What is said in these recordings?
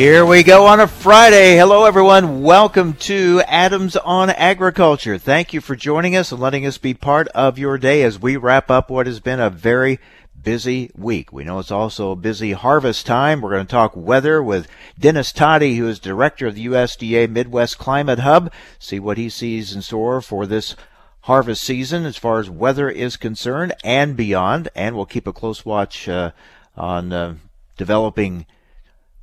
Here we go on a Friday. Hello, everyone. Welcome to Adams on Agriculture. Thank you for joining us and letting us be part of your day as we wrap up what has been a very busy week. We know it's also a busy harvest time. We're going to talk weather with Dennis Todey, who is director of the USDA Midwest Climate Hub, see what he sees in store for this harvest season as far as weather is concerned and beyond. And we'll keep a close watch uh, on uh, developing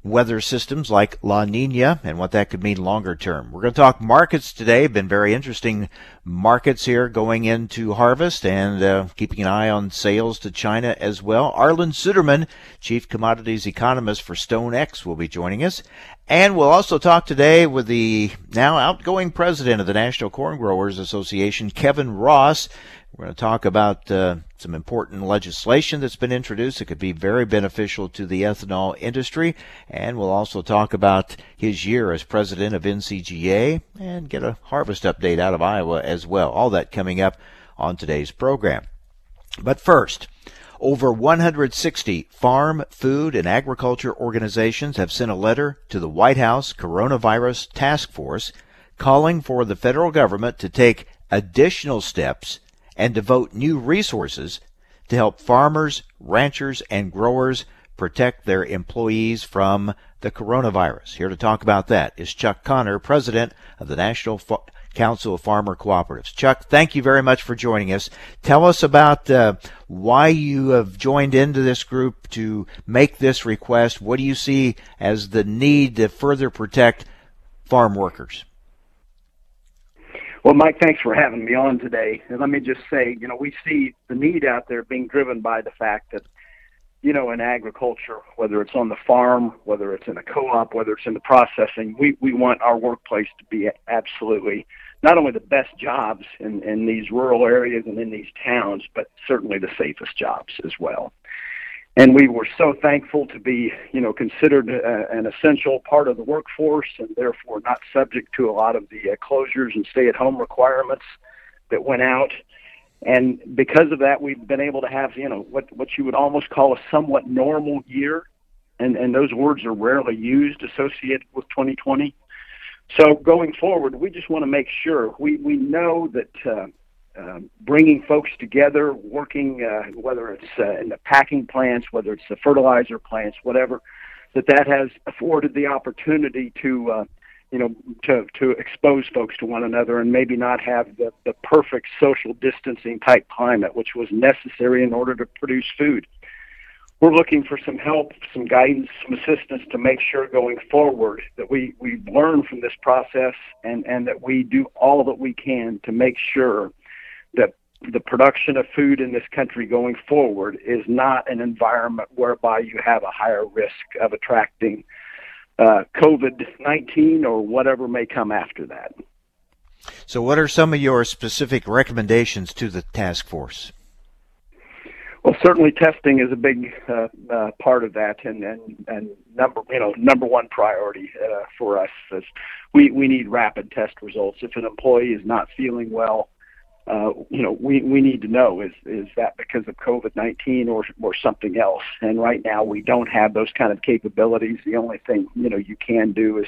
weather systems like La Nina and what that could mean longer term. We're going to talk markets today. Been very interesting markets here going into harvest and uh, keeping an eye on sales to China as well. Arlan Suderman, Chief Commodities Economist for StoneX, will be joining us. And we'll also talk today with the now outgoing president of the National Corn Growers Association, Kevin Ross. We're going to talk about uh, some important legislation that's been introduced that could be very beneficial to the ethanol industry. And we'll also talk about his year as president of NCGA and get a harvest update out of Iowa as well. All that coming up on today's program. But first, over 160 farm, food, and agriculture organizations have sent a letter to the White House Coronavirus Task Force calling for the federal government to take additional steps and devote new resources to help farmers, ranchers, and growers protect their employees from the coronavirus. Here to talk about that is Chuck Connor, president of the National Fa- Council of Farmer Cooperatives. Chuck, thank you very much for joining us. Tell us about uh, why you have joined into this group to make this request. What do you see as the need to further protect farm workers? Well, Mike, thanks for having me on today. And let me just say, you know, we see the need out there being driven by the fact that, you know, in agriculture, whether it's on the farm, whether it's in a co-op, whether it's in the processing, we, we want our workplace to be absolutely not only the best jobs in, in these rural areas and in these towns, but certainly the safest jobs as well and we were so thankful to be, you know, considered uh, an essential part of the workforce, and therefore not subject to a lot of the uh, closures and stay-at-home requirements that went out. And because of that, we've been able to have, you know, what what you would almost call a somewhat normal year, and and those words are rarely used associated with 2020. So going forward, we just want to make sure we we know that. Uh, um, bringing folks together, working, uh, whether it's uh, in the packing plants, whether it's the fertilizer plants, whatever, that that has afforded the opportunity to, uh, you know, to, to expose folks to one another and maybe not have the, the perfect social distancing type climate, which was necessary in order to produce food. We're looking for some help, some guidance, some assistance to make sure going forward that we, we learn from this process and, and that we do all that we can to make sure that the production of food in this country going forward is not an environment whereby you have a higher risk of attracting uh, COVID 19 or whatever may come after that. So, what are some of your specific recommendations to the task force? Well, certainly testing is a big uh, uh, part of that, and, and and number you know number one priority uh, for us is we we need rapid test results. If an employee is not feeling well, uh, you know, we, we need to know is is that because of COVID nineteen or or something else? And right now we don't have those kind of capabilities. The only thing you know you can do is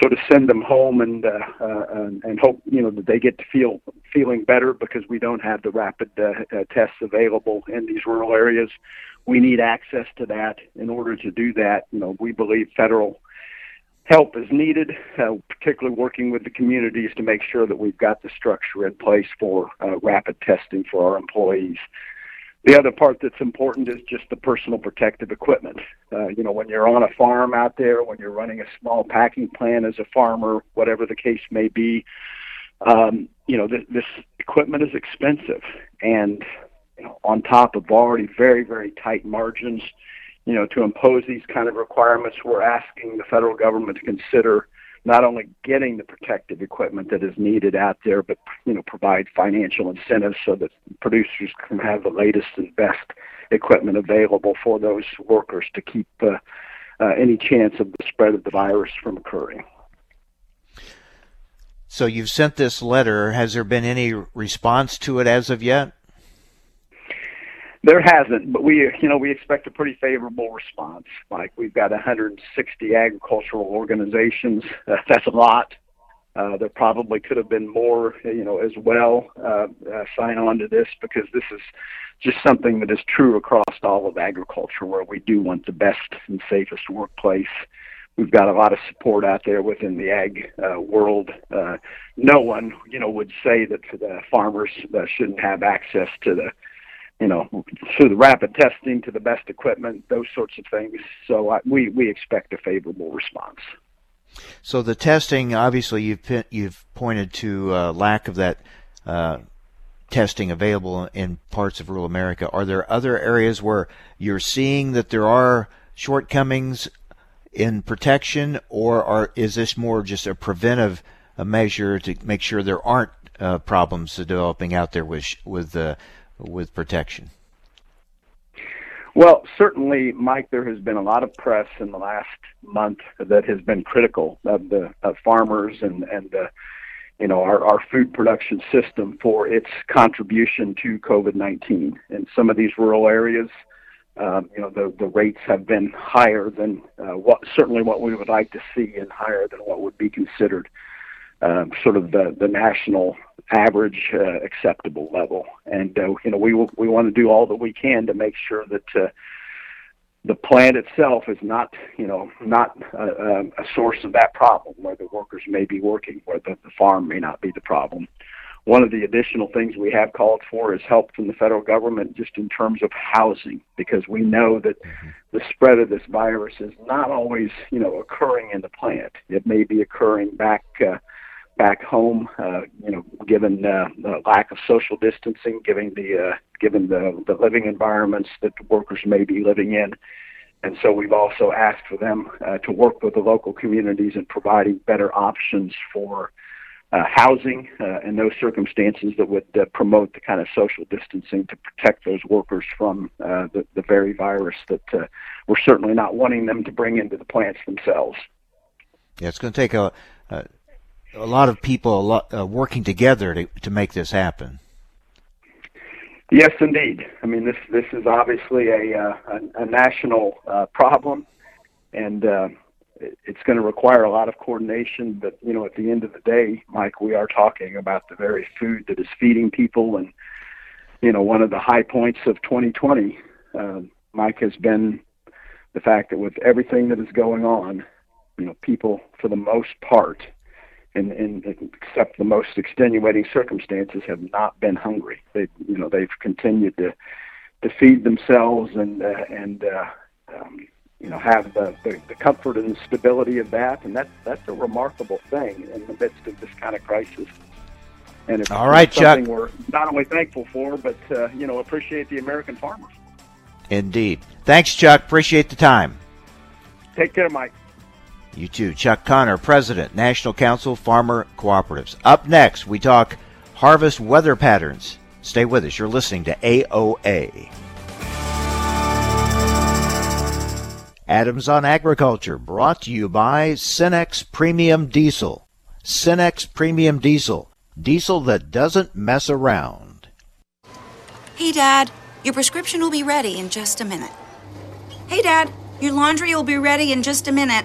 sort of send them home and uh, uh, and, and hope you know that they get to feel feeling better because we don't have the rapid uh, uh, tests available in these rural areas. We need access to that. In order to do that, you know, we believe federal help is needed, uh, particularly working with the communities to make sure that we've got the structure in place for uh, rapid testing for our employees. The other part that's important is just the personal protective equipment. Uh, you know, when you're on a farm out there, when you're running a small packing plant as a farmer, whatever the case may be, um, you know, th- this equipment is expensive. And you know, on top of already very, very tight margins, you know, to impose these kind of requirements, we're asking the federal government to consider not only getting the protective equipment that is needed out there, but you know provide financial incentives so that producers can have the latest and best equipment available for those workers to keep uh, uh, any chance of the spread of the virus from occurring. So you've sent this letter. Has there been any response to it as of yet? There hasn't, but we, you know, we expect a pretty favorable response. Like we've got 160 agricultural organizations. Uh, that's a lot. Uh, there probably could have been more, you know, as well uh, uh, sign on to this because this is just something that is true across all of agriculture, where we do want the best and safest workplace we've got a lot of support out there within the ag uh, world. Uh, no one, you know, would say that the farmers shouldn't have access to the, you know, through the rapid testing, to the best equipment, those sorts of things. So I, we we expect a favorable response. So the testing, obviously, you've you've pointed to uh, lack of that. Uh, testing available in parts of rural America. Are there other areas where you're seeing that there are shortcomings in protection, or are, is this more just a preventive measure to make sure there aren't uh, problems developing out there with with with protection? Well, certainly, Mike. There has been a lot of press in the last month that has been critical of the of farmers and and you know our, our food production system for its contribution to COVID nineteen in some of these rural areas um, you know, the, the rates have been higher than uh, what certainly what we would like to see, and higher than what would be considered um, sort of the, the national average uh, acceptable level. And uh, you know, we we want to do all that we can to make sure that uh, the plant itself is not, you know, not a, a source of that problem, where the workers may be working, where the, the farm may not be the problem one of the additional things we have called for is help from the federal government just in terms of housing, because we know that mm-hmm. the spread of this virus is not always, you know, occurring in the plant. It may be occurring back uh, back home, uh, you know, given uh, the lack of social distancing, given the uh, given the the living environments that the workers may be living in. And so we've also asked for them uh, to work with the local communities in providing better options for uh, housing uh, and those circumstances that would uh, promote the kind of social distancing to protect those workers from uh, the, the very virus that uh, we're certainly not wanting them to bring into the plants themselves. Yeah, it's going to take a, a, a lot of people a lot, uh, working together to, to make this happen. Yes, indeed. I mean, this this is obviously a a, a national problem, and it's going to require a lot of coordination. But you know, at the end of the day, Mike, we are talking about the very food that is feeding people, and you know, one of the high points of 2020, uh, Mike, has been the fact that with everything that is going on, you know, people for the most part, in, in except the most extenuating circumstances, have not been hungry. They, you know, they've continued to to feed themselves and uh, and uh, um, you know have the, the, the comfort and stability of that, and that's that's a remarkable thing in the midst of this kind of crisis. And it's all right, Chuck. We're not only thankful for, but uh, you know appreciate the American farmers. Indeed. Thanks, Chuck. Appreciate the time. Take care, Mike. You too. Chuck Connor, President, National Council Farmer Cooperatives. Up next, we talk harvest weather patterns. Stay with us. You're listening to AOA. Adams on Agriculture, brought to you by Cenex Premium Diesel. Cenex Premium Diesel, diesel that doesn't mess around. Hey, Dad, your prescription will be ready in just a minute. Hey, Dad, your laundry will be ready in just a minute.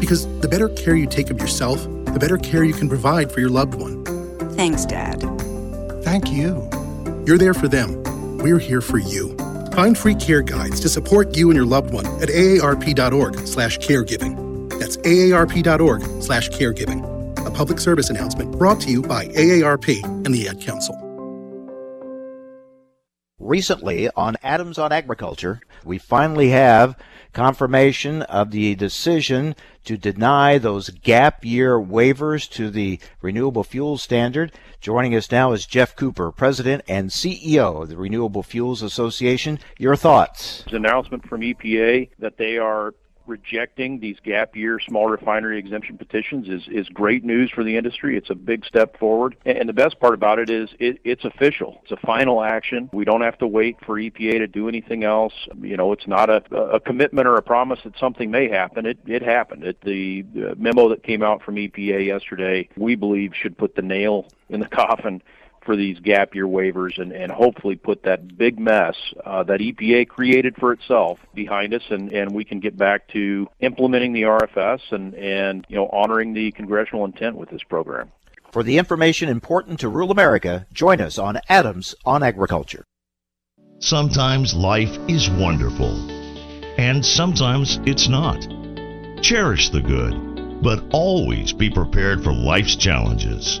Because the better care you take of yourself, the better care you can provide for your loved one. Thanks, Dad. Thank you. You're there for them. We're here for you. Find free care guides to support you and your loved one at aarp.org slash caregiving. That's aarp.org slash caregiving. A public service announcement brought to you by AARP and the Ad Council. Recently on Adams on Agriculture, we finally have confirmation of the decision to deny those gap year waivers to the renewable fuel standard. Joining us now is Jeff Cooper, President and CEO of the Renewable Fuels Association. Your thoughts? An announcement from EPA that they are rejecting these gap year small refinery exemption petitions is, is great news for the industry. It's a big step forward. And the best part about it is it, it's official. It's a final action. We don't have to wait for EPA to do anything else. You know, it's not a, a commitment or a promise that something may happen. It, it happened. It, the, the memo that came out from EPA yesterday, we believe should put the nail in the coffin for these gap year waivers and, and hopefully put that big mess uh, that EPA created for itself behind us and, and we can get back to implementing the RFS and, and you know honoring the congressional intent with this program. For the information important to rural America, join us on Adams on Agriculture. Sometimes life is wonderful, and sometimes it's not. Cherish the good, but always be prepared for life's challenges.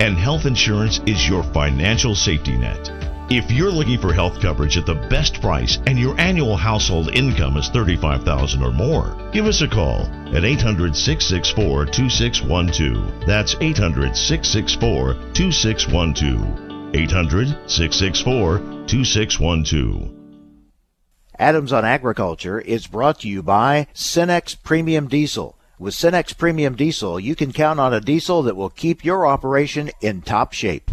and health insurance is your financial safety net. If you're looking for health coverage at the best price and your annual household income is 35000 or more, give us a call at 800-664-2612. That's 800-664-2612. 800-664-2612. Adams on Agriculture is brought to you by Cenex Premium Diesel. With Cenex Premium Diesel, you can count on a diesel that will keep your operation in top shape.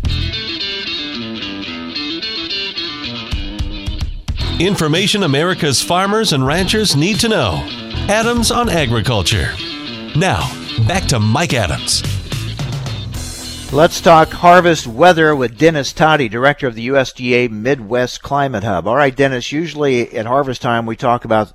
Information America's farmers and ranchers need to know. Adams on Agriculture. Now, back to Mike Adams. Let's talk harvest weather with Dennis Todey, director of the USDA Midwest Climate Hub. All right, Dennis, usually at harvest time we talk about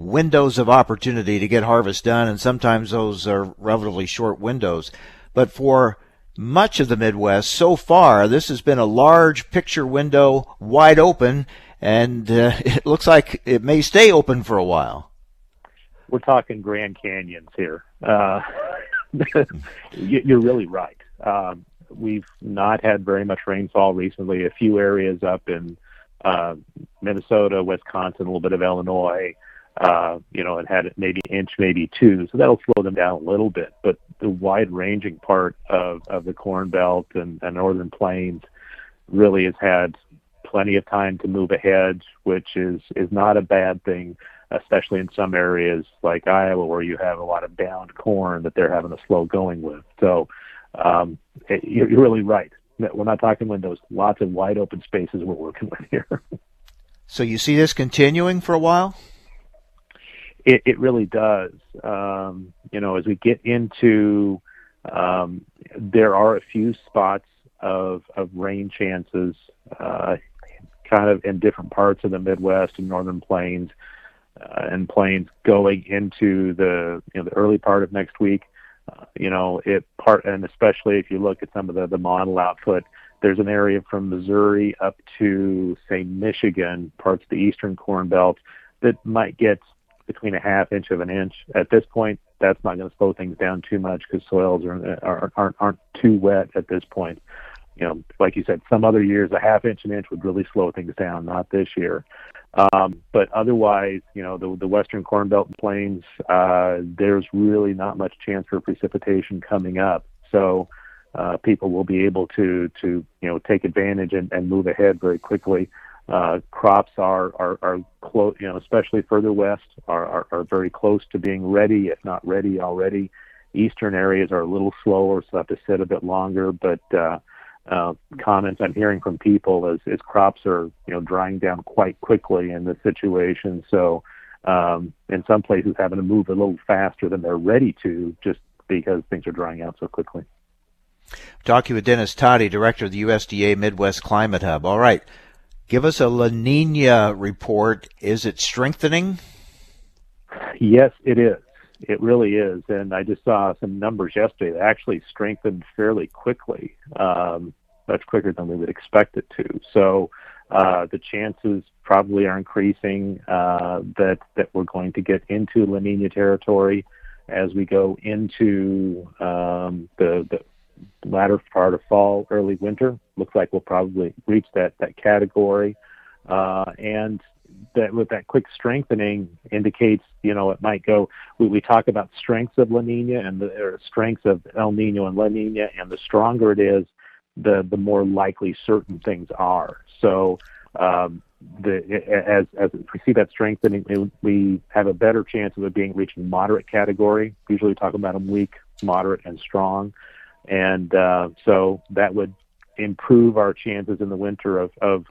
windows of opportunity to get harvest done, and sometimes those are relatively short windows. But for much of the Midwest so far, this has been a large picture window wide open, and uh, it looks like it may stay open for a while. We're talking Grand Canyons here. Uh, you're really right. Um, we've not had very much rainfall recently. A few areas up in uh, Minnesota, Wisconsin, a little bit of Illinois you know, it had maybe an inch, maybe two. So that'll slow them down a little bit. But the wide ranging part of, of the Corn Belt and, and Northern Plains really has had plenty of time to move ahead, which is, is not a bad thing, especially in some areas like Iowa where you have a lot of bound corn that they're having a slow going with. So um, it, you're, you're really right. We're not talking windows. Lots of wide open spaces we're working with here. so you see this continuing for a while? It, it really does. Um, you know, as we get into, um, there are a few spots of of rain chances, uh, kind of in different parts of the Midwest and Northern Plains, uh, and plains going into the you know the early part of next week. Uh, you know, it part and especially if you look at some of the the model output, there's an area from Missouri up to say Michigan, parts of the eastern Corn Belt that might get between a half inch of an inch. At this point, that's not going to slow things down too much because soils are, are aren't aren't too wet at this point. You know, like you said, some other years a half inch an inch would really slow things down. Not this year. Um, but otherwise, you know, the the western corn belt and plains, uh, there's really not much chance for precipitation coming up. So uh, people will be able to to you know take advantage and, and move ahead very quickly. Uh, crops are are, are close, you know, especially further west, are, are, are very close to being ready, if not ready already. Eastern areas are a little slower, so have to sit a bit longer. But uh, uh, comments I'm hearing from people is, is crops are you know drying down quite quickly in this situation. So um, in some places, having to move a little faster than they're ready to, just because things are drying out so quickly. Talking with Dennis Todey, director of the USDA Midwest Climate Hub. All right, give us a La Nina report. Is it strengthening? Yes, it is. It really is. And I just saw some numbers yesterday that actually strengthened fairly quickly, um, much quicker than we would expect it to. So uh, the chances probably are increasing uh, that that we're going to get into La Nina territory as we go into um, the, the latter part of fall, early winter. Looks like we'll probably reach that that category, uh, and that with that quick strengthening indicates, you know, it might go. We, we talk about strengths of La Nina and the strengths of El Nino and La Nina, and the stronger it is, the the more likely certain things are. So. Um, the, as as we see that strengthening, we have a better chance of it being reaching moderate category. Usually, we talk about them weak, moderate, and strong, and uh, so that would improve our chances in the winter of of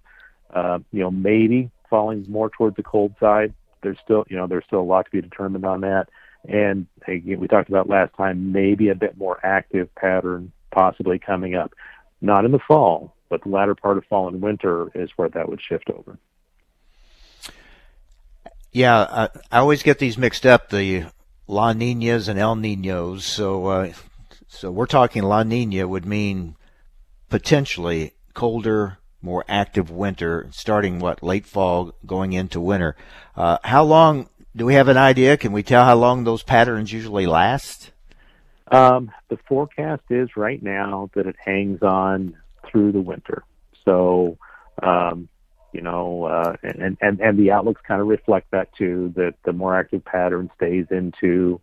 uh, you know maybe falling more towards the cold side. There's still, you know, there's still a lot to be determined on that. And again, we talked about last time, maybe a bit more active pattern possibly coming up. Not in the fall, but the latter part of fall and winter is where that would shift over. Yeah, I, I always get these mixed up, the La Ninas and El Ninos. So, uh, so we're talking La Nina would mean potentially colder, more active winter, starting what late fall, going into winter. Uh, how long do we have an idea? Can we tell how long those patterns usually last? Um, the forecast is right now that it hangs on through the winter. So, um, you know, uh, and, and, and the outlooks kind of reflect that too, that the more active pattern stays into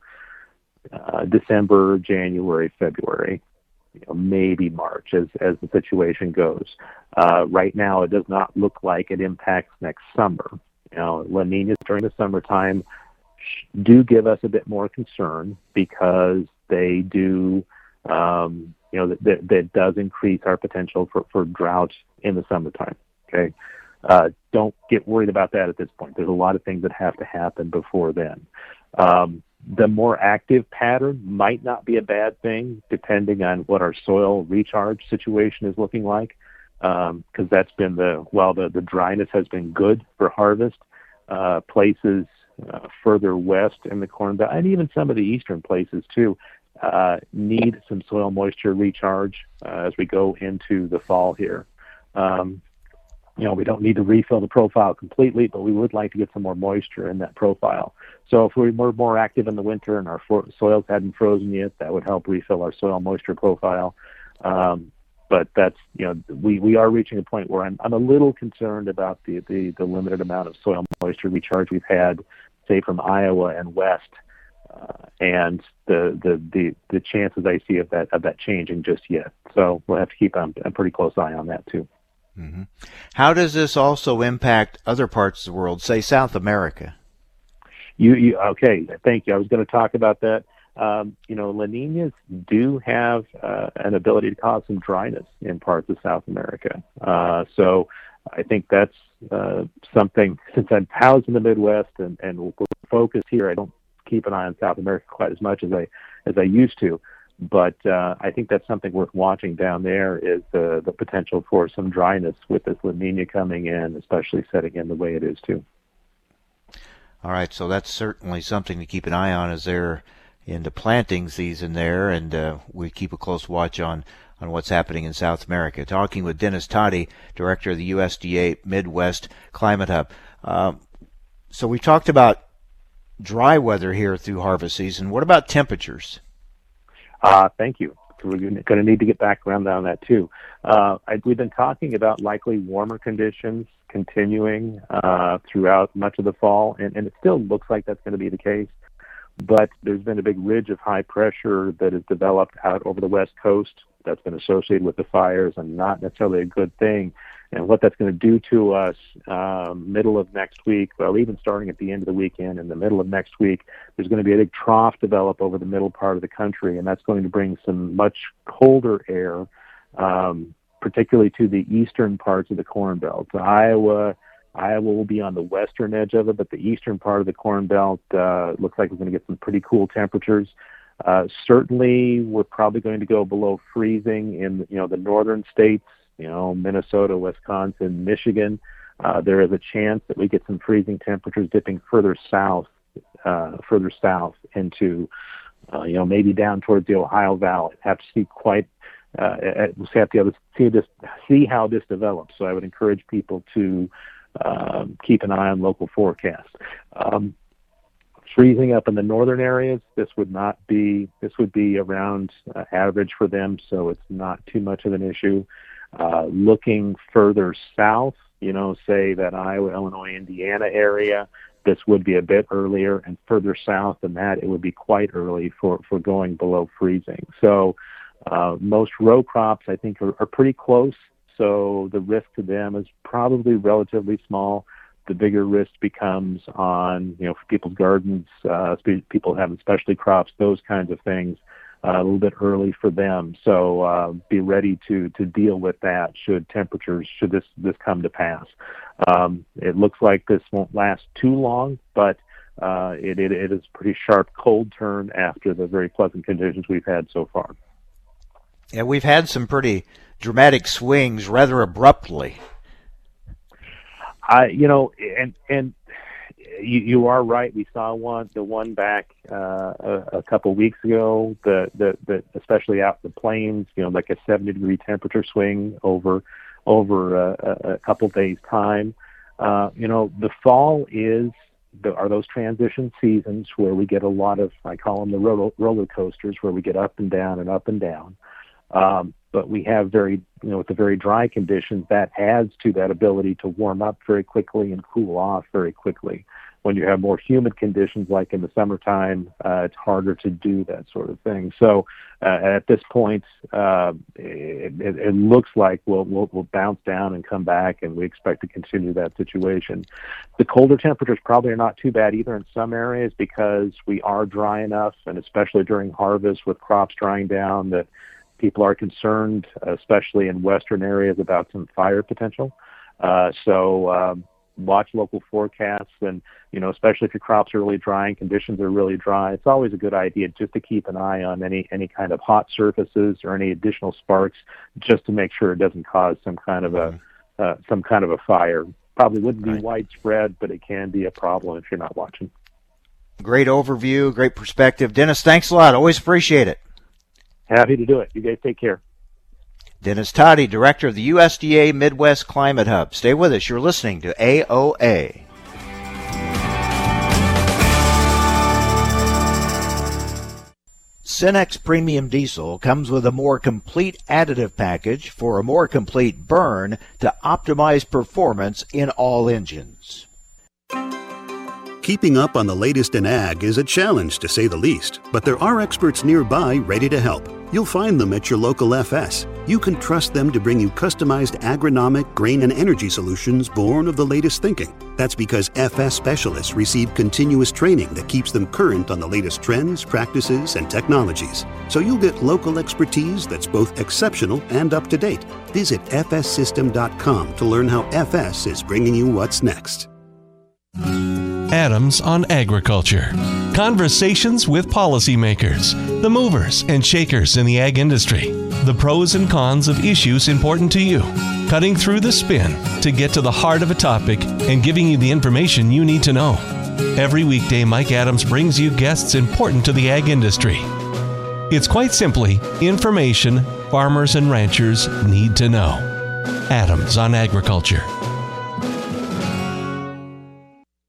uh, December, January, February you know, maybe March as as the situation goes. Uh, right now, it does not look like it impacts next summer. You know, La Ninas during the summertime do give us a bit more concern because they do, um, you know, that, that, that does increase our potential for, for drought in the summertime. Okay. Uh, don't get worried about that at this point. There's a lot of things that have to happen before then. Um, the more active pattern might not be a bad thing, depending on what our soil recharge situation is looking like. Because um, that's been the while the, the dryness has been good for harvest, uh, places uh, further west in the Corn Belt and even some of the eastern places too uh, need some soil moisture recharge uh, as we go into the fall here. Um, you know, we don't need to refill the profile completely, but we would like to get some more moisture in that profile. So if we were more active in the winter and our soils hadn't frozen yet, that would help refill our soil moisture profile. Um, but that's you know we, we are reaching a point where I'm I'm a little concerned about the, the the limited amount of soil moisture recharge we've had, say from Iowa and west, uh, and the, the the the chances I see of that of that changing just yet. So we'll have to keep a, a pretty close eye on that too. Mm-hmm. How does this also impact other parts of the world, say South America? You, you okay? Thank you. I was going to talk about that. Um, you know, La Ninas do have uh, an ability to cause some dryness in parts of South America. Uh, so I think that's uh, something. Since I'm housed in the Midwest and, and focused here, I don't keep an eye on South America quite as much as I as I used to. But uh, I think that's something worth watching down there is the the potential for some dryness with this La Nina coming in, especially setting in the way it is too. All right, so that's certainly something to keep an eye on as they're into planting season there, and uh, we keep a close watch on on what's happening in South America. Talking with Dennis Todey, director of the USDA Midwest Climate Hub. Um, so we talked about dry weather here through harvest season. What about temperatures? Uh, thank you. We're going to need to get back around on that too. Uh, I, we've been talking about likely warmer conditions continuing uh, throughout much of the fall, and, and it still looks like that's going to be the case. But there's been a big ridge of high pressure that has developed out over the west coast that's been associated with the fires and not necessarily a good thing and what that's going to do to us um, middle of next week, well, even starting at the end of the weekend in the middle of next week, there's going to be a big trough develop over the middle part of the country, and that's going to bring some much colder air, um, particularly to the eastern parts of the Corn Belt. So Iowa, Iowa will be on the western edge of it, but the eastern part of the Corn Belt uh, looks like we're going to get some pretty cool temperatures. Uh, certainly, we're probably going to go below freezing in you know the northern states, you know Minnesota, Wisconsin, Michigan. Uh, there is a chance that we get some freezing temperatures dipping further south, uh, further south into, uh, you know, maybe down towards the Ohio Valley. Have to see quite, uh, we'll have to see this, see how this develops. So I would encourage people to um, keep an eye on local forecasts. Um, freezing up in the northern areas, this would not be, this would be around uh, average for them, so it's not too much of an issue. Uh, looking further south, you know, say that Iowa, Illinois, Indiana area, this would be a bit earlier, and further south than that, it would be quite early for, for going below freezing. So uh, most row crops, I think, are, are pretty close. So the risk to them is probably relatively small. The bigger risk becomes on, you know, people's gardens, uh, people having specialty crops, those kinds of things uh, a little bit early for them. So uh, be ready to to deal with that should temperatures should this this come to pass. Um, it looks like this won't last too long, but uh, it, it it is a pretty sharp cold turn after the very pleasant conditions we've had so far. Yeah, we've had some pretty dramatic swings rather abruptly. I, you know, and and you, you are right. We saw one, the one back uh, a, a couple weeks ago. The, the the especially out in the plains, you know, like a 70 degree temperature swing over over a, a couple days time. Uh, you know, the fall is the, are those transition seasons where we get a lot of I call them the roller, roller coasters, where we get up and down and up and down. Um, but we have very, you know, with the very dry conditions, that adds to that ability to warm up very quickly and cool off very quickly when you have more humid conditions like in the summertime, uh, it's harder to do that sort of thing. So uh, at this point, uh, it, it, looks like we'll, we'll, we'll bounce down and come back, and we expect to continue that situation. The colder temperatures probably are not too bad either in some areas because we are dry enough, and especially during harvest with crops drying down, that people are concerned, especially in western areas, about some fire potential. Uh, so um, watch local forecasts and you know especially if your crops are really dry and conditions are really dry it's always a good idea just to keep an eye on any any kind of hot surfaces or any additional sparks just to make sure it doesn't cause some kind of a mm-hmm. uh, some kind of a fire probably wouldn't be right. widespread but it can be a problem if you're not watching great overview great perspective dennis thanks a lot always appreciate it happy to do it you guys take care Dennis Todey, Director of the USDA Midwest Climate Hub. Stay with us. You're listening to AOA. Cenex Premium Diesel comes with a more complete additive package for a more complete burn to optimize performance in all engines. Keeping up on the latest in ag is a challenge to say the least, but there are experts nearby ready to help. You'll find them at your local FS. You can trust them to bring you customized agronomic, grain, and energy solutions born of the latest thinking. That's because FS specialists receive continuous training that keeps them current on the latest trends, practices, and technologies. So you'll get local expertise that's both exceptional and up to date. Visit fssystem.com to learn how FS is bringing you what's next. Adams on Agriculture. Conversations with policymakers, the movers and shakers in the ag industry, the pros and cons of issues important to you, cutting through the spin to get to the heart of a topic and giving you the information you need to know. Every weekday, Mike Adams brings you guests important to the ag industry. It's quite simply information farmers and ranchers need to know. Adams on Agriculture.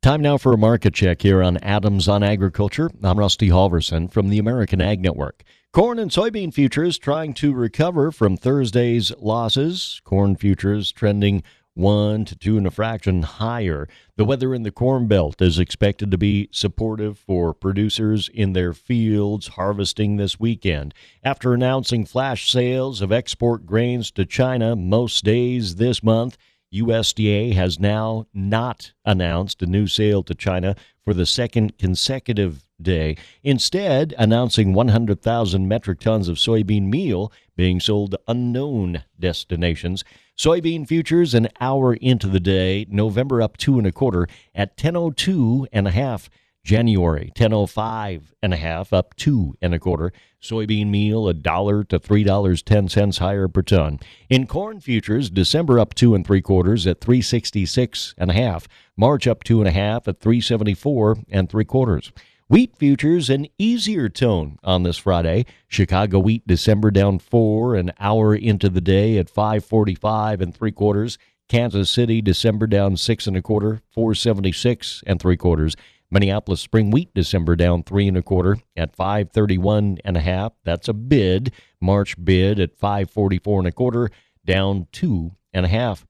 Time now for a market check here on Adams on Agriculture. I'm Rusty Halverson from the American Ag Network. Corn and soybean futures trying to recover from Thursday's losses. Corn futures trending one to two and a fraction higher. The weather in the Corn Belt is expected to be supportive for producers in their fields harvesting this weekend. After announcing flash sales of export grains to China most days this month, USDA has now not announced a new sale to China for the second consecutive day, instead, announcing 100,000 metric tons of soybean meal being sold to unknown destinations. Soybean futures an hour into the day, November up two and a quarter at 10.02 and a half. January, 1005 and a half, up two and a quarter. Soybean meal, a dollar to three dollars ten cents higher per ton. In corn futures, December up two and three quarters at 366 and a half. March up two and a half at 374 and three quarters. Wheat futures an easier tone on this Friday. Chicago wheat December down four an hour into the day at 545 and three quarters. Kansas City December down six and a quarter, 476 and three quarters. Minneapolis spring wheat December down three and a quarter at 531 and a half. That's a bid. March bid at 544 and a quarter, down two and a half.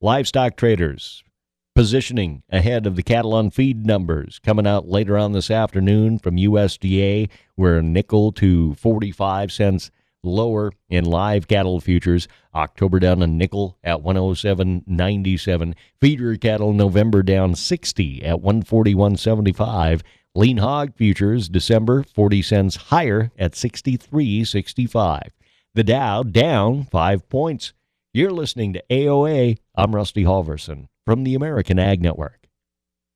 Livestock traders positioning ahead of the cattle on feed numbers coming out later on this afternoon from USDA. We're nickel to 45 cents lower in live cattle futures. October down a nickel at 107.97. Feeder cattle November down 60 at 141.75. Lean hog futures December 40 cents higher at 63.65. The Dow down 5 points. You're listening to AOA. I'm Rusty Halverson from the American Ag Network.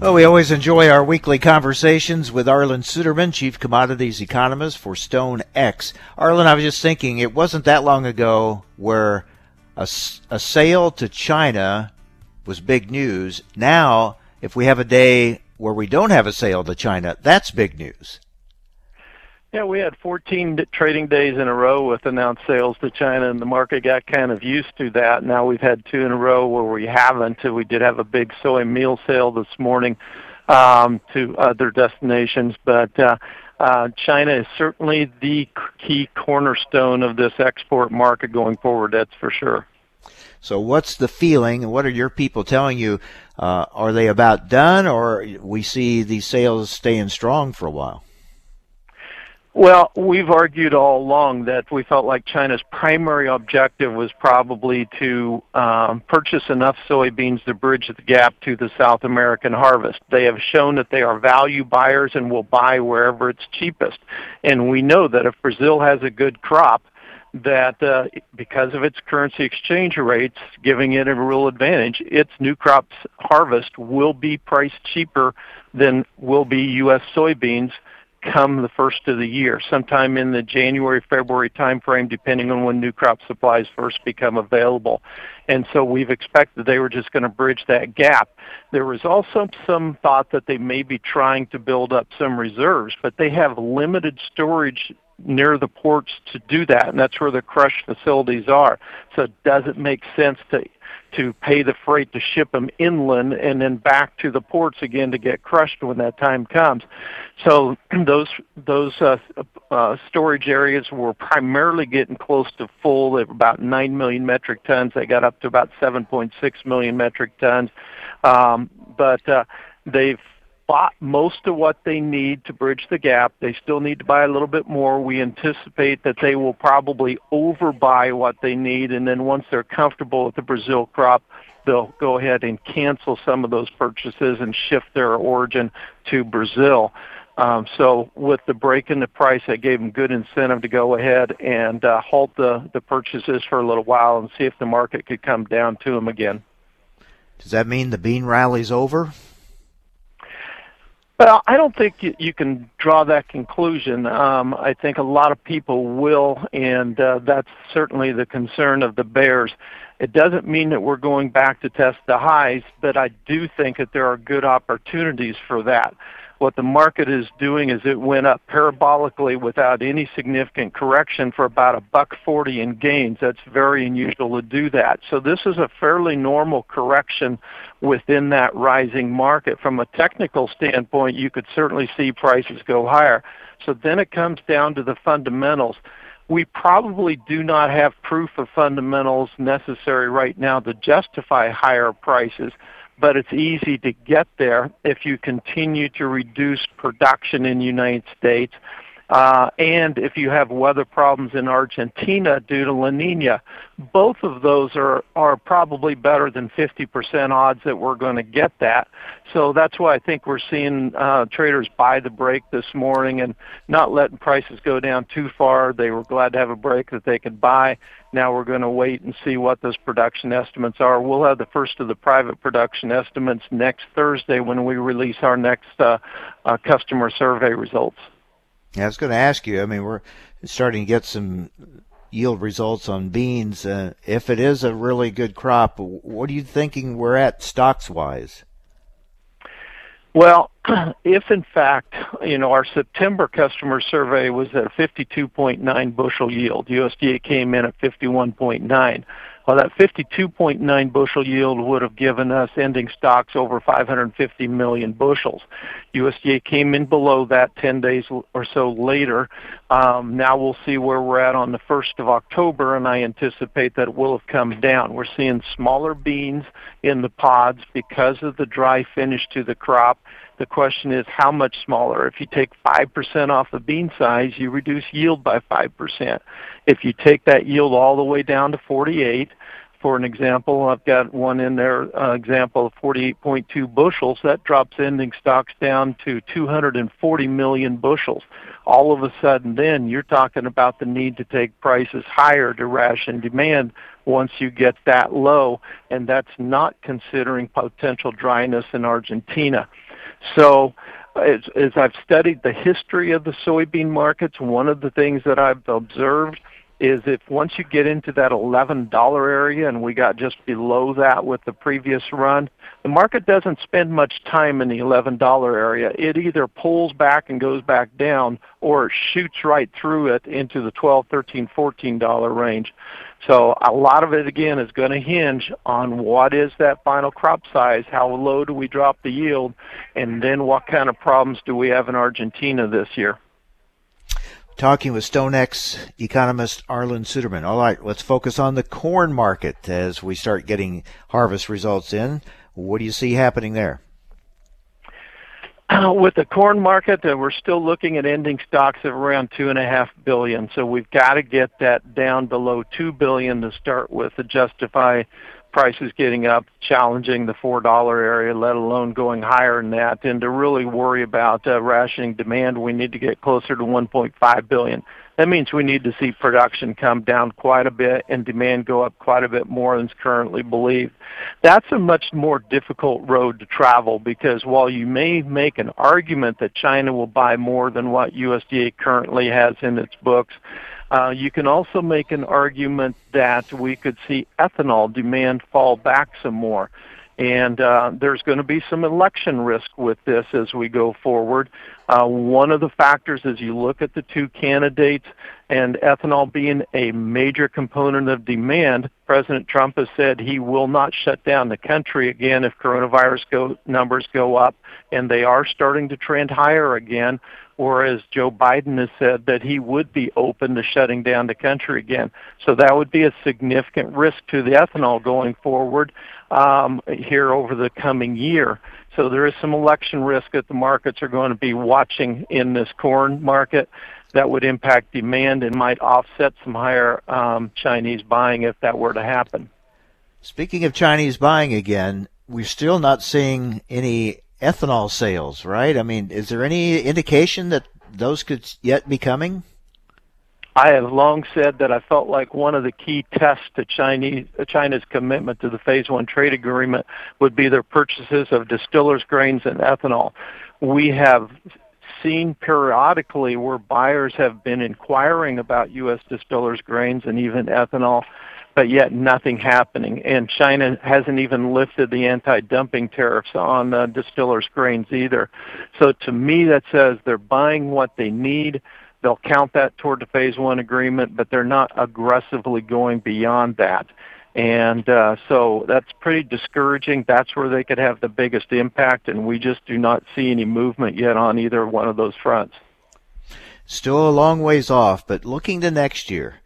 Well, we always enjoy our weekly conversations with Arlan Suderman, Chief Commodities Economist for Stone X. Arlan, I was just thinking, it wasn't that long ago where a, a sale to China was big news. Now, if we have a day where we don't have a sale to China, that's big news. Yeah, we had 14 trading days in a row with announced sales to China, and the market got kind of used to that. Now we've had two in a row where we haven't. We did have a big soy meal sale this morning um, to other destinations, but uh, uh, China is certainly the key cornerstone of this export market going forward. That's for sure. So, what's the feeling, and what are your people telling you? Uh, are they about done, or we see these sales staying strong for a while? Well, we've argued all along that we felt like China's primary objective was probably to um, purchase enough soybeans to bridge the gap to the South American harvest. They have shown that they are value buyers and will buy wherever it's cheapest. And we know that if Brazil has a good crop, that uh, because of its currency exchange rates, giving it a real advantage, its new crops harvest will be priced cheaper than will be U.S. soybeans come the first of the year, sometime in the January, February timeframe, depending on when new crop supplies first become available. And so we've expected they were just going to bridge that gap. There was also some thought that they may be trying to build up some reserves, but they have limited storage near the ports to do that, and that's where the crush facilities are. So it doesn't make sense to to pay the freight to ship them inland and then back to the ports again to get crushed when that time comes. So those those uh, uh, storage areas were primarily getting close to full. They were about nine million metric tons. They got up to about 7.6 million metric tons, um, but uh, they've bought most of what they need to bridge the gap. They still need to buy a little bit more. We anticipate that they will probably overbuy what they need, and then once they're comfortable with the Brazil crop, they'll go ahead and cancel some of those purchases and shift their origin to Brazil. Um, so with the break in the price, that gave them good incentive to go ahead and uh, halt the, the purchases for a little while and see if the market could come down to them again. Does that mean the bean rally's over? Well, I don't think you, can draw that conclusion. Um, I think a lot of people will, and uh, that's certainly the concern of the bears. It doesn't mean that we're going back to test the highs, but I do think that there are good opportunities for that what the market is doing is it went up parabolically without any significant correction for about a buck 40 in gains. That's very unusual to do that. So this is a fairly normal correction within that rising market. From a technical standpoint, you could certainly see prices go higher. So then it comes down to the fundamentals we probably do not have proof of fundamentals necessary right now to justify higher prices but it's easy to get there if you continue to reduce production in the United States. Uh, and if you have weather problems in Argentina due to La Nina, both of those are, are probably better than 50% odds that we're going to get that. So that's why I think we're seeing uh, traders buy the break this morning and not letting prices go down too far. They were glad to have a break that they could buy. Now we're going to wait and see what those production estimates are. We'll have the first of the private production estimates next Thursday when we release our next uh, uh, customer survey results. Yeah, I was going to ask you. I mean, we're starting to get some yield results on beans. Uh, if it is a really good crop, what are you thinking we're at stocks wise? Well, if in fact, you know, our September customer survey was at 52.9 bushel yield, USDA came in at 51.9. That 52.9 bushel yield would have given us ending stocks over 550 million bushels. USDA came in below that 10 days or so later. Um, now we'll see where we're at on the 1st of October, and I anticipate that it will have come down. We're seeing smaller beans in the pods because of the dry finish to the crop. The question is how much smaller? If you take 5% off the bean size, you reduce yield by 5%. If you take that yield all the way down to 48, for an example, I've got one in there, uh, example of 48.2 bushels. That drops ending stocks down to 240 million bushels. All of a sudden, then you're talking about the need to take prices higher to ration demand once you get that low, and that's not considering potential dryness in Argentina. So, as, as I've studied the history of the soybean markets, one of the things that I've observed is if once you get into that $11 area and we got just below that with the previous run, the market doesn't spend much time in the $11 area. It either pulls back and goes back down or shoots right through it into the 12, 13, 14 dollar range. So a lot of it again is going to hinge on what is that final crop size, how low do we drop the yield, and then what kind of problems do we have in Argentina this year talking with StoneX economist Arlan Suderman. All right, let's focus on the corn market as we start getting harvest results in. What do you see happening there? With the corn market, uh, we're still looking at ending stocks of around two and a half billion. So we've got to get that down below two billion to start with to justify prices getting up, challenging the four dollar area, let alone going higher than that. And to really worry about uh, rationing demand, we need to get closer to 1.5 billion. That means we need to see production come down quite a bit and demand go up quite a bit more than is currently believed. That's a much more difficult road to travel because while you may make an argument that China will buy more than what USDA currently has in its books, uh, you can also make an argument that we could see ethanol demand fall back some more. And uh, there's going to be some election risk with this as we go forward. Uh, one of the factors as you look at the two candidates and ethanol being a major component of demand, President Trump has said he will not shut down the country again if coronavirus go, numbers go up, and they are starting to trend higher again whereas Joe Biden has said that he would be open to shutting down the country again. So that would be a significant risk to the ethanol going forward um, here over the coming year. So there is some election risk that the markets are going to be watching in this corn market that would impact demand and might offset some higher um, Chinese buying if that were to happen. Speaking of Chinese buying again, we're still not seeing any ethanol sales, right? I mean, is there any indication that those could yet be coming? I have long said that I felt like one of the key tests to Chinese, uh, China's commitment to the Phase One trade agreement would be their purchases of distillers' grains and ethanol. We have seen periodically where buyers have been inquiring about U.S. distillers' grains and even ethanol, but yet nothing happening. And China hasn't even lifted the anti-dumping tariffs on uh, distillers' grains either. So to me, that says they're buying what they need They'll count that toward the phase one agreement, but they're not aggressively going beyond that. And uh, so that's pretty discouraging. That's where they could have the biggest impact, and we just do not see any movement yet on either one of those fronts. Still a long ways off, but looking to next year,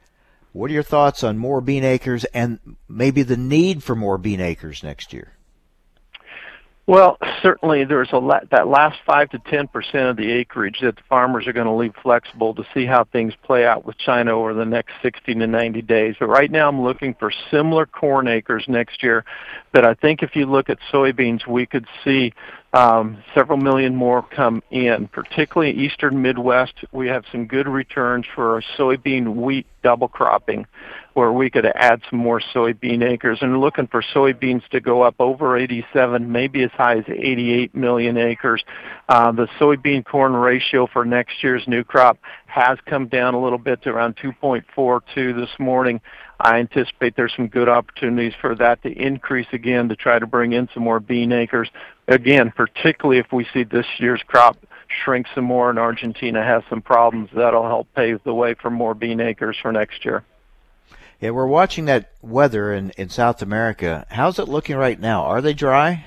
what are your thoughts on more bean acres and maybe the need for more bean acres next year? Well, certainly there's a la- that last five to ten percent of the acreage that the farmers are going to leave flexible to see how things play out with China over the next 60 to 90 days. But right now, I'm looking for similar corn acres next year. But I think if you look at soybeans, we could see um, several million more come in, particularly eastern Midwest. We have some good returns for soybean wheat double cropping where we could add some more soybean acres and looking for soybeans to go up over 87, maybe as high as 88 million acres. Uh, the soybean corn ratio for next year's new crop has come down a little bit to around 2.42 this morning. I anticipate there's some good opportunities for that to increase again to try to bring in some more bean acres. Again, particularly if we see this year's crop shrink some more and Argentina has some problems, that'll help pave the way for more bean acres for next year. Yeah, we're watching that weather in, in South America. How's it looking right now? Are they dry?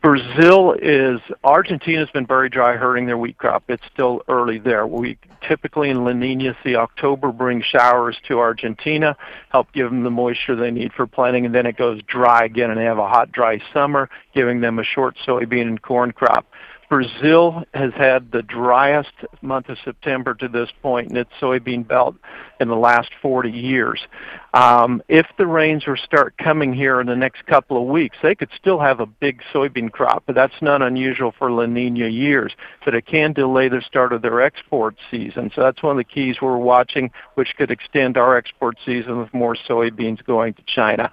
Brazil is Argentina's been very dry, hurting their wheat crop. It's still early there. We typically in La Nina see October bring showers to Argentina, help give them the moisture they need for planting, and then it goes dry again, and they have a hot, dry summer, giving them a short soybean and corn crop. Brazil has had the driest month of September to this point in its soybean belt in the last 40 years. Um, if the rains were start coming here in the next couple of weeks, they could still have a big soybean crop, but that's not unusual for La Nina years. But it can delay the start of their export season. So that's one of the keys we're watching, which could extend our export season with more soybeans going to China.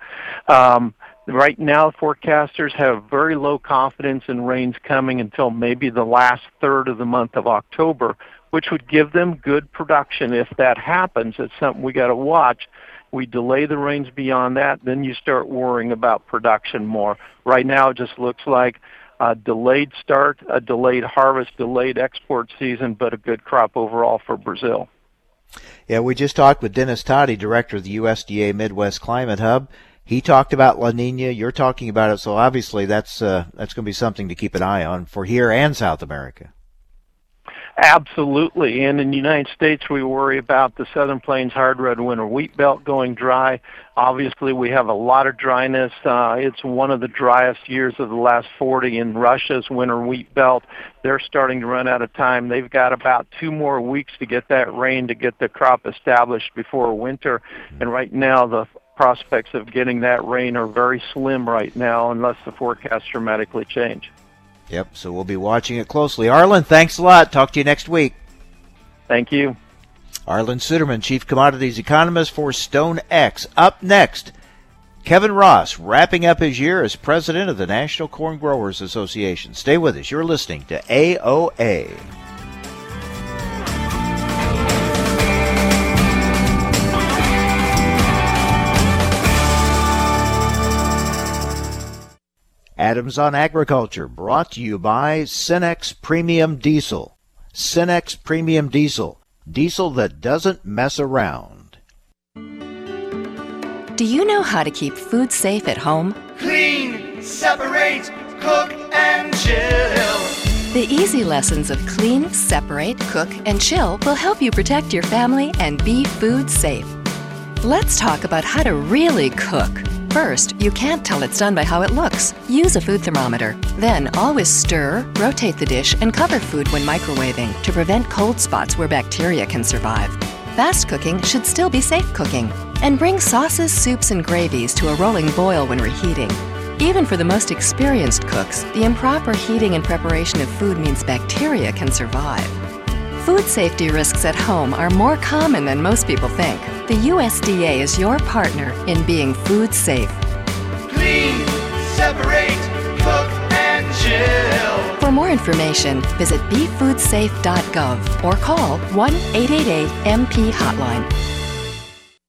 Um, Right now, forecasters have very low confidence in rains coming until maybe the last third of the month of October, which would give them good production. If that happens, it's something we got to watch. We delay the rains beyond that, then you start worrying about production more. Right now, it just looks like a delayed start, a delayed harvest, delayed export season, but a good crop overall for Brazil. Yeah, we just talked with Dennis Todey, director of the USDA Midwest Climate Hub. He talked about La Nina. You're talking about it, so obviously that's uh, that's going to be something to keep an eye on for here and South America. Absolutely, and in the United States, we worry about the Southern Plains hard red winter wheat belt going dry. Obviously, we have a lot of dryness. Uh, it's one of the driest years of the last 40 in Russia's winter wheat belt. They're starting to run out of time. They've got about two more weeks to get that rain to get the crop established before winter. And right now, the prospects of getting that rain are very slim right now unless the forecast dramatically change. Yep, so we'll be watching it closely. Arlan, thanks a lot. Talk to you next week. Thank you. Arlan Suderman, Chief Commodities Economist for StoneX. Up next, Kevin Ross wrapping up his year as president of the National Corn Growers Association. Stay with us. You're listening to AOA. Adams on Agriculture, brought to you by Cenex Premium Diesel. Cenex Premium Diesel, diesel that doesn't mess around. Do you know how to keep food safe at home? Clean, separate, cook, and chill. The easy lessons of clean, separate, cook, and chill will help you protect your family and be food safe. Let's talk about how to really cook. First, you can't tell it's done by how it looks. Use a food thermometer. Then, always stir, rotate the dish, and cover food when microwaving to prevent cold spots where bacteria can survive. Fast cooking should still be safe cooking. And bring sauces, soups, and gravies to a rolling boil when reheating. Even for the most experienced cooks, the improper heating and preparation of food means bacteria can survive. Food safety risks at home are more common than most people think. The USDA is your partner in being food safe. Clean, separate, cook, and chill. For more information, visit befoodsafe.gov or call 1 888 MP Hotline.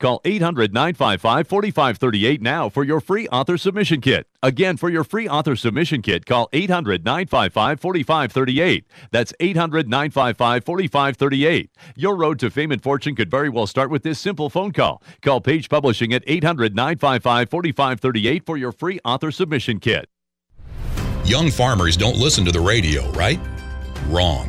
Call 800 955 4538 now for your free author submission kit. Again, for your free author submission kit, call 800 955 4538. That's 800 955 4538. Your road to fame and fortune could very well start with this simple phone call. Call Page Publishing at 800 955 4538 for your free author submission kit. Young farmers don't listen to the radio, right? Wrong.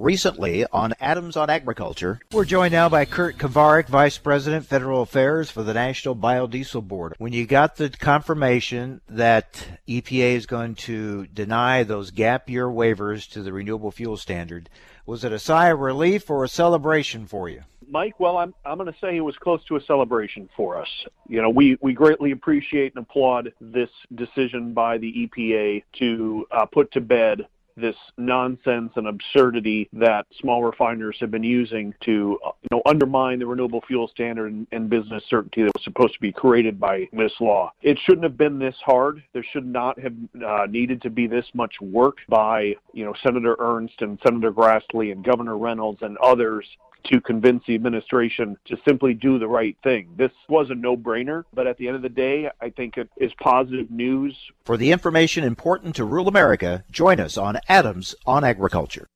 Recently on Adams on Agriculture, we're joined now by Kurt Kovarik, Vice President, Federal Affairs for the National Biodiesel Board. When you got the confirmation that EPA is going to deny those gap year waivers to the renewable fuel standard, was it a sigh of relief or a celebration for you? Mike, well, I'm I'm going to say it was close to a celebration for us. You know, we we greatly appreciate and applaud this decision by the EPA to uh, put to bed this nonsense and absurdity that small refiners have been using to uh, you know undermine the renewable fuel standard and, and, business certainty that was supposed to be created by this law. It shouldn't have been this hard. There should not have uh, needed to be this much work by you know Senator Ernst and Senator Grassley and Governor Reynolds and others to convince the administration to simply do the right thing. This was a no brainer, but at the end of the day, I think it is positive news. For the information important to rural America, join us on Adams on Agriculture.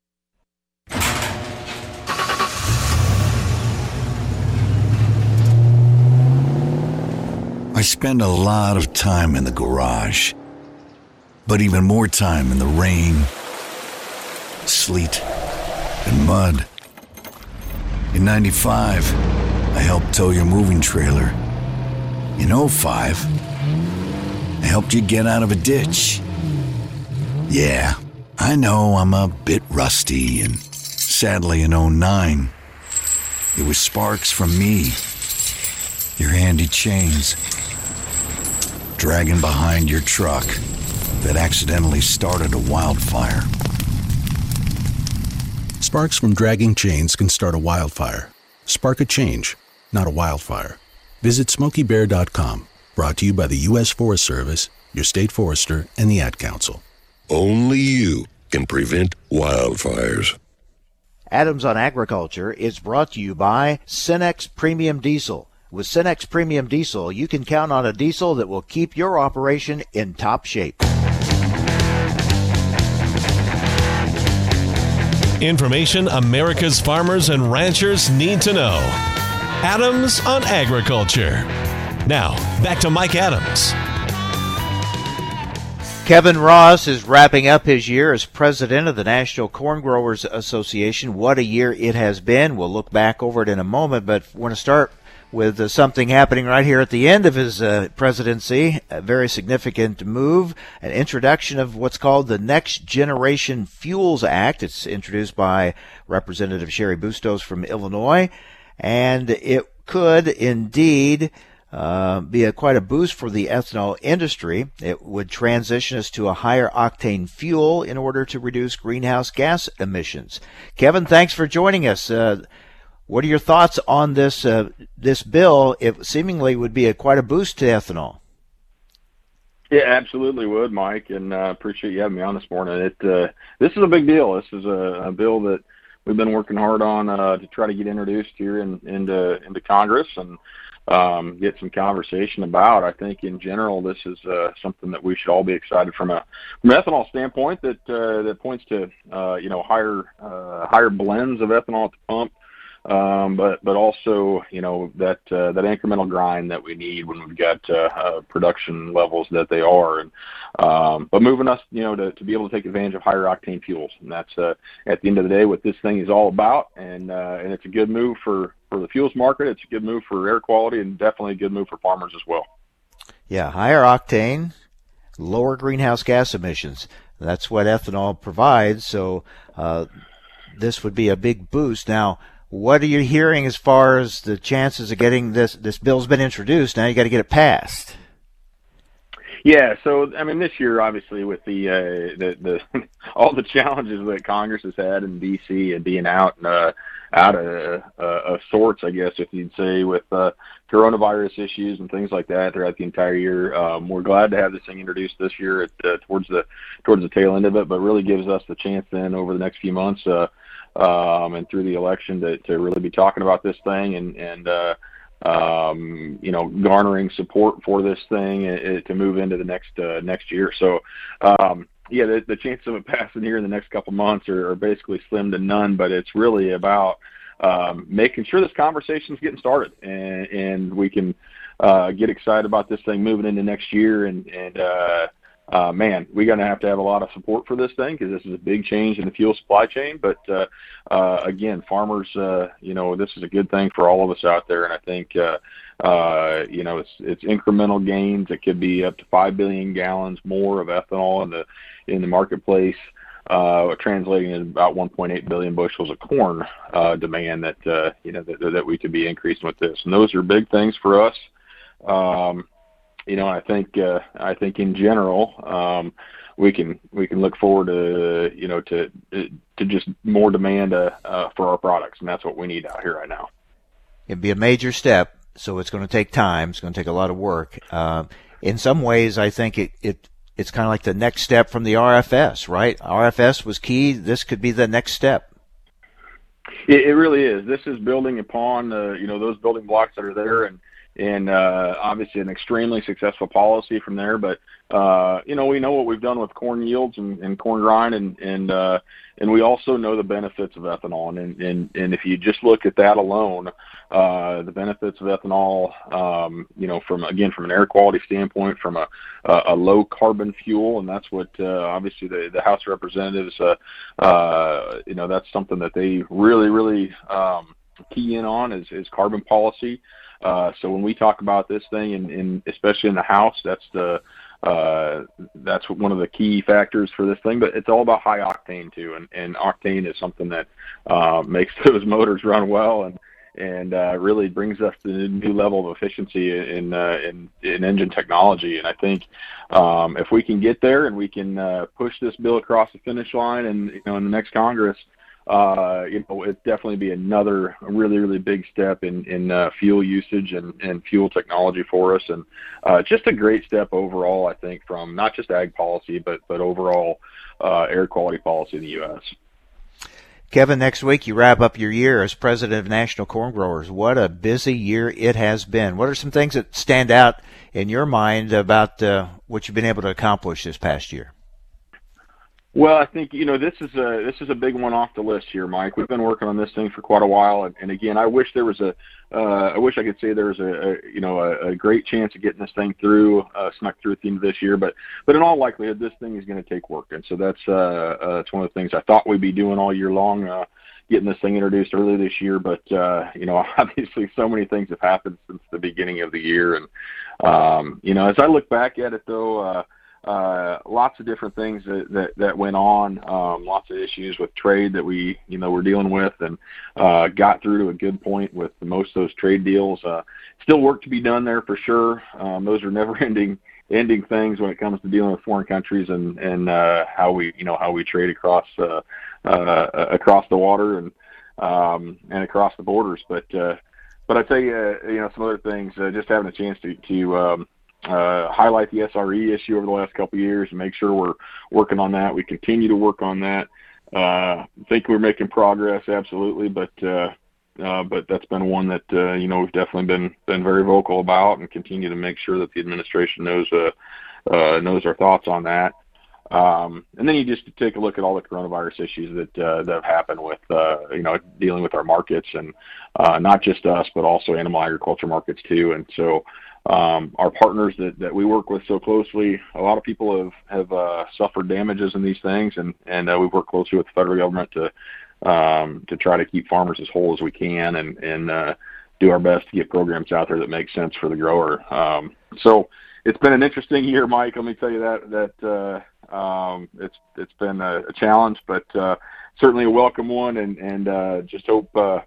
I spend a lot of time in the garage, but even more time in the rain, sleet, and mud. In 95, I helped tow your moving trailer. In 05, I helped you get out of a ditch. Yeah, I know I'm a bit rusty, and sadly in 09, it was sparks from me, your handy chains, dragging behind your truck that accidentally started a wildfire. Sparks from dragging chains can start a wildfire. Spark a change, not a wildfire. Visit smokeybear.com. Brought to you by the U.S. Forest Service, your state forester, and the Ad Council. Only you can prevent wildfires. Adams on Agriculture is brought to you by Cenex Premium Diesel. With Cenex Premium Diesel, you can count on a diesel that will keep your operation in top shape. Information America's farmers and ranchers need to know. Adams on Agriculture. Now, back to Mike Adams. Kevin Ross is wrapping up his year as president of the National Corn Growers Association. What a year it has been. We'll look back over it in a moment, but we want to start with uh, something happening right here at the end of his uh, presidency. A very significant move, an introduction of what's called the Next Generation Fuels Act. It's introduced by Representative Cheri Bustos from Illinois, and it could indeed uh, be a, quite a boost for the ethanol industry. It would transition us to a higher octane fuel in order to reduce greenhouse gas emissions. Kevin, thanks for joining us. What are your thoughts on this uh, this bill? It seemingly would be a, quite a boost to ethanol. Yeah, absolutely would, Mike, and uh, appreciate you having me on this morning. It uh, this is a big deal. This is a, a bill that we've been working hard on uh, to try to get introduced here in, into into Congress and um, get some conversation about. I think in general, this is uh, something that we should all be excited from a from an ethanol standpoint that uh, that points to uh, you know higher uh, higher blends of ethanol at the pump um, but but also you know that uh, that incremental grind that we need when we've got uh, uh, production levels that they are, and um, but moving us you know to, be able to take advantage of higher octane fuels, and that's at the end of the day what this thing is all about, and and it's a good move for for the fuels market, it's a good move for air quality, and definitely a good move for farmers as well. Yeah, higher octane, lower greenhouse gas emissions. That's what ethanol provides. So this would be a big boost. Now what are you hearing as far as the chances of getting this? This bill's been introduced. Now you got to get it passed. Yeah, so I mean, this year, obviously, with the uh, the the all the challenges that Congress has had in D.C. and being out and uh, out of, uh, of sorts, I guess, if you'd say, with uh, coronavirus issues and things like that throughout the entire year. Um, we're glad to have this thing introduced this year at, uh, towards the towards the tail end of it, but really gives us the chance then over the next few months. Uh, um, and through the election to, to really be talking about this thing and, and uh, um, you know, garnering support for this thing uh, to move into the next uh, next year. So, um, yeah, the, the chances of it passing here in the next couple months are, are basically slim to none. But it's really about um, making sure this conversation is getting started, and, and we can uh, get excited about this thing moving into next year, and and uh, uh, man, we're going to have to have a lot of support for this thing because this is a big change in the fuel supply chain. But uh, uh, again, farmers, uh, you know, this is a good thing for all of us out there, and I think, uh, uh, you know, it's it's incremental gains. It could be up to five billion gallons more of ethanol in the in the marketplace. Uh, translating to about 1.8 billion bushels of corn uh, demand that uh, you know that, that we could be increasing with this, and those are big things for us. Um, you know, I think uh, I think in general um, we can we can look forward to you know to to just more demand uh, uh, for our products, and that's what we need out here right now. It'd be a major step, so it's going to take time. It's going to take a lot of work. Uh, in some ways, I think it, it it's kind of like the next step from the RFS, right? RFS was key. This could be the next step. It, it really is. This is building upon uh, you know those building blocks that are there, and and uh, obviously an extremely successful policy from there. But uh, you know, we know what we've done with corn yields and, and corn grind, and and uh, and we also know the benefits of ethanol. And and and if you just look at that alone, uh, the benefits of ethanol, um, you know, from again from an air quality standpoint, from a a, low carbon fuel, and that's what uh, obviously the the House of Representatives, uh, uh, you know, that's something that they really really um, key in on is, is carbon policy. Uh, so when we talk about this thing, and, and especially in the House, that's the uh, that's one of the key factors for this thing. But it's all about high octane too, and, and octane is something that uh, makes those motors run well and and uh, really brings us to a new level of efficiency in uh, in, in engine technology. And I think um, if we can get there and we can uh, push this bill across the finish line, and you know in the next Congress, you know, it definitely be another really, really big step in in uh, fuel usage and, and fuel technology for us, and uh, just a great step overall. I think from not just ag policy, but but overall uh, air quality policy in the U.S. Kevin, next week you wrap up your year as president of National Corn Growers. What a busy year it has been. What are some things that stand out in your mind about uh, what you've been able to accomplish this past year? Well, I think you know this is a this is a big one off the list here, Mike. We've been working on this thing for quite a while, and, and again, I wish there was a uh, I wish I could say there was a, a you know a, a great chance of getting this thing through uh, snuck through at the end of this year, but but in all likelihood, this thing is going to take work, and so that's uh, uh, it's one of the things I thought we'd be doing all year long. Uh, getting this thing introduced early this year, but uh, you know, obviously, so many things have happened since the beginning of the year, and um, you know, as I look back at it, though, uh, uh, lots of different things that, that, that went on, um, lots of issues with trade that we, you know, were dealing with and, uh, got through to a good point with most of those trade deals. Uh, still work to be done there for sure. Um, those are never ending, ending things when it comes to dealing with foreign countries and, and, uh, how we, you know, how we trade across, uh, uh, across the water and, um, and across the borders. But, uh, but I tell you, uh, you know, some other things, uh, just having a chance to, to, um, highlight the SRE issue over the last couple of years and make sure we're working on that. We continue to work on that. Uh, think we're making progress, absolutely, but uh, uh, but that's been one that uh, you know we've definitely been been very vocal about and continue to make sure that the administration knows uh, uh, knows our thoughts on that. Um, and then you just take a look at all the coronavirus issues that uh, that have happened with uh, you know dealing with our markets and uh, not just us but also animal agriculture markets too. And so um, our partners that, that we work with so closely, a lot of people have have uh, suffered damages in these things, and and uh, we work closely with the federal government to um, to try to keep farmers as whole as we can, and and uh, do our best to get programs out there that make sense for the grower. Um, so it's been an interesting year, Mike. Let me tell you that that uh, um, it's it's been a, a challenge, but uh, certainly a welcome one, and and uh, just hope uh,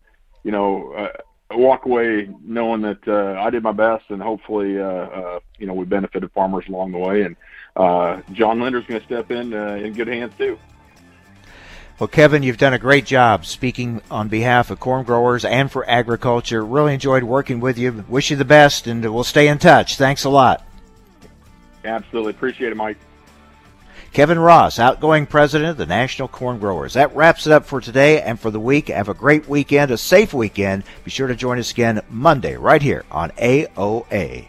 you know. Uh, walk away knowing that uh, I did my best, and hopefully, uh, uh, you know, we benefited farmers along the way. And uh, John Linder's going to step in uh, in good hands too. Well, Kevin, you've done a great job speaking on behalf of corn growers and for agriculture. Really enjoyed working with you. Wish you the best, and we'll stay in touch. Thanks a lot. Absolutely. Appreciate it, Mike. Kevin Ross, outgoing president of the National Corn Growers. That wraps it up for today and for the week. Have a great weekend, a safe weekend. Be sure to join us again Monday right here on AOA.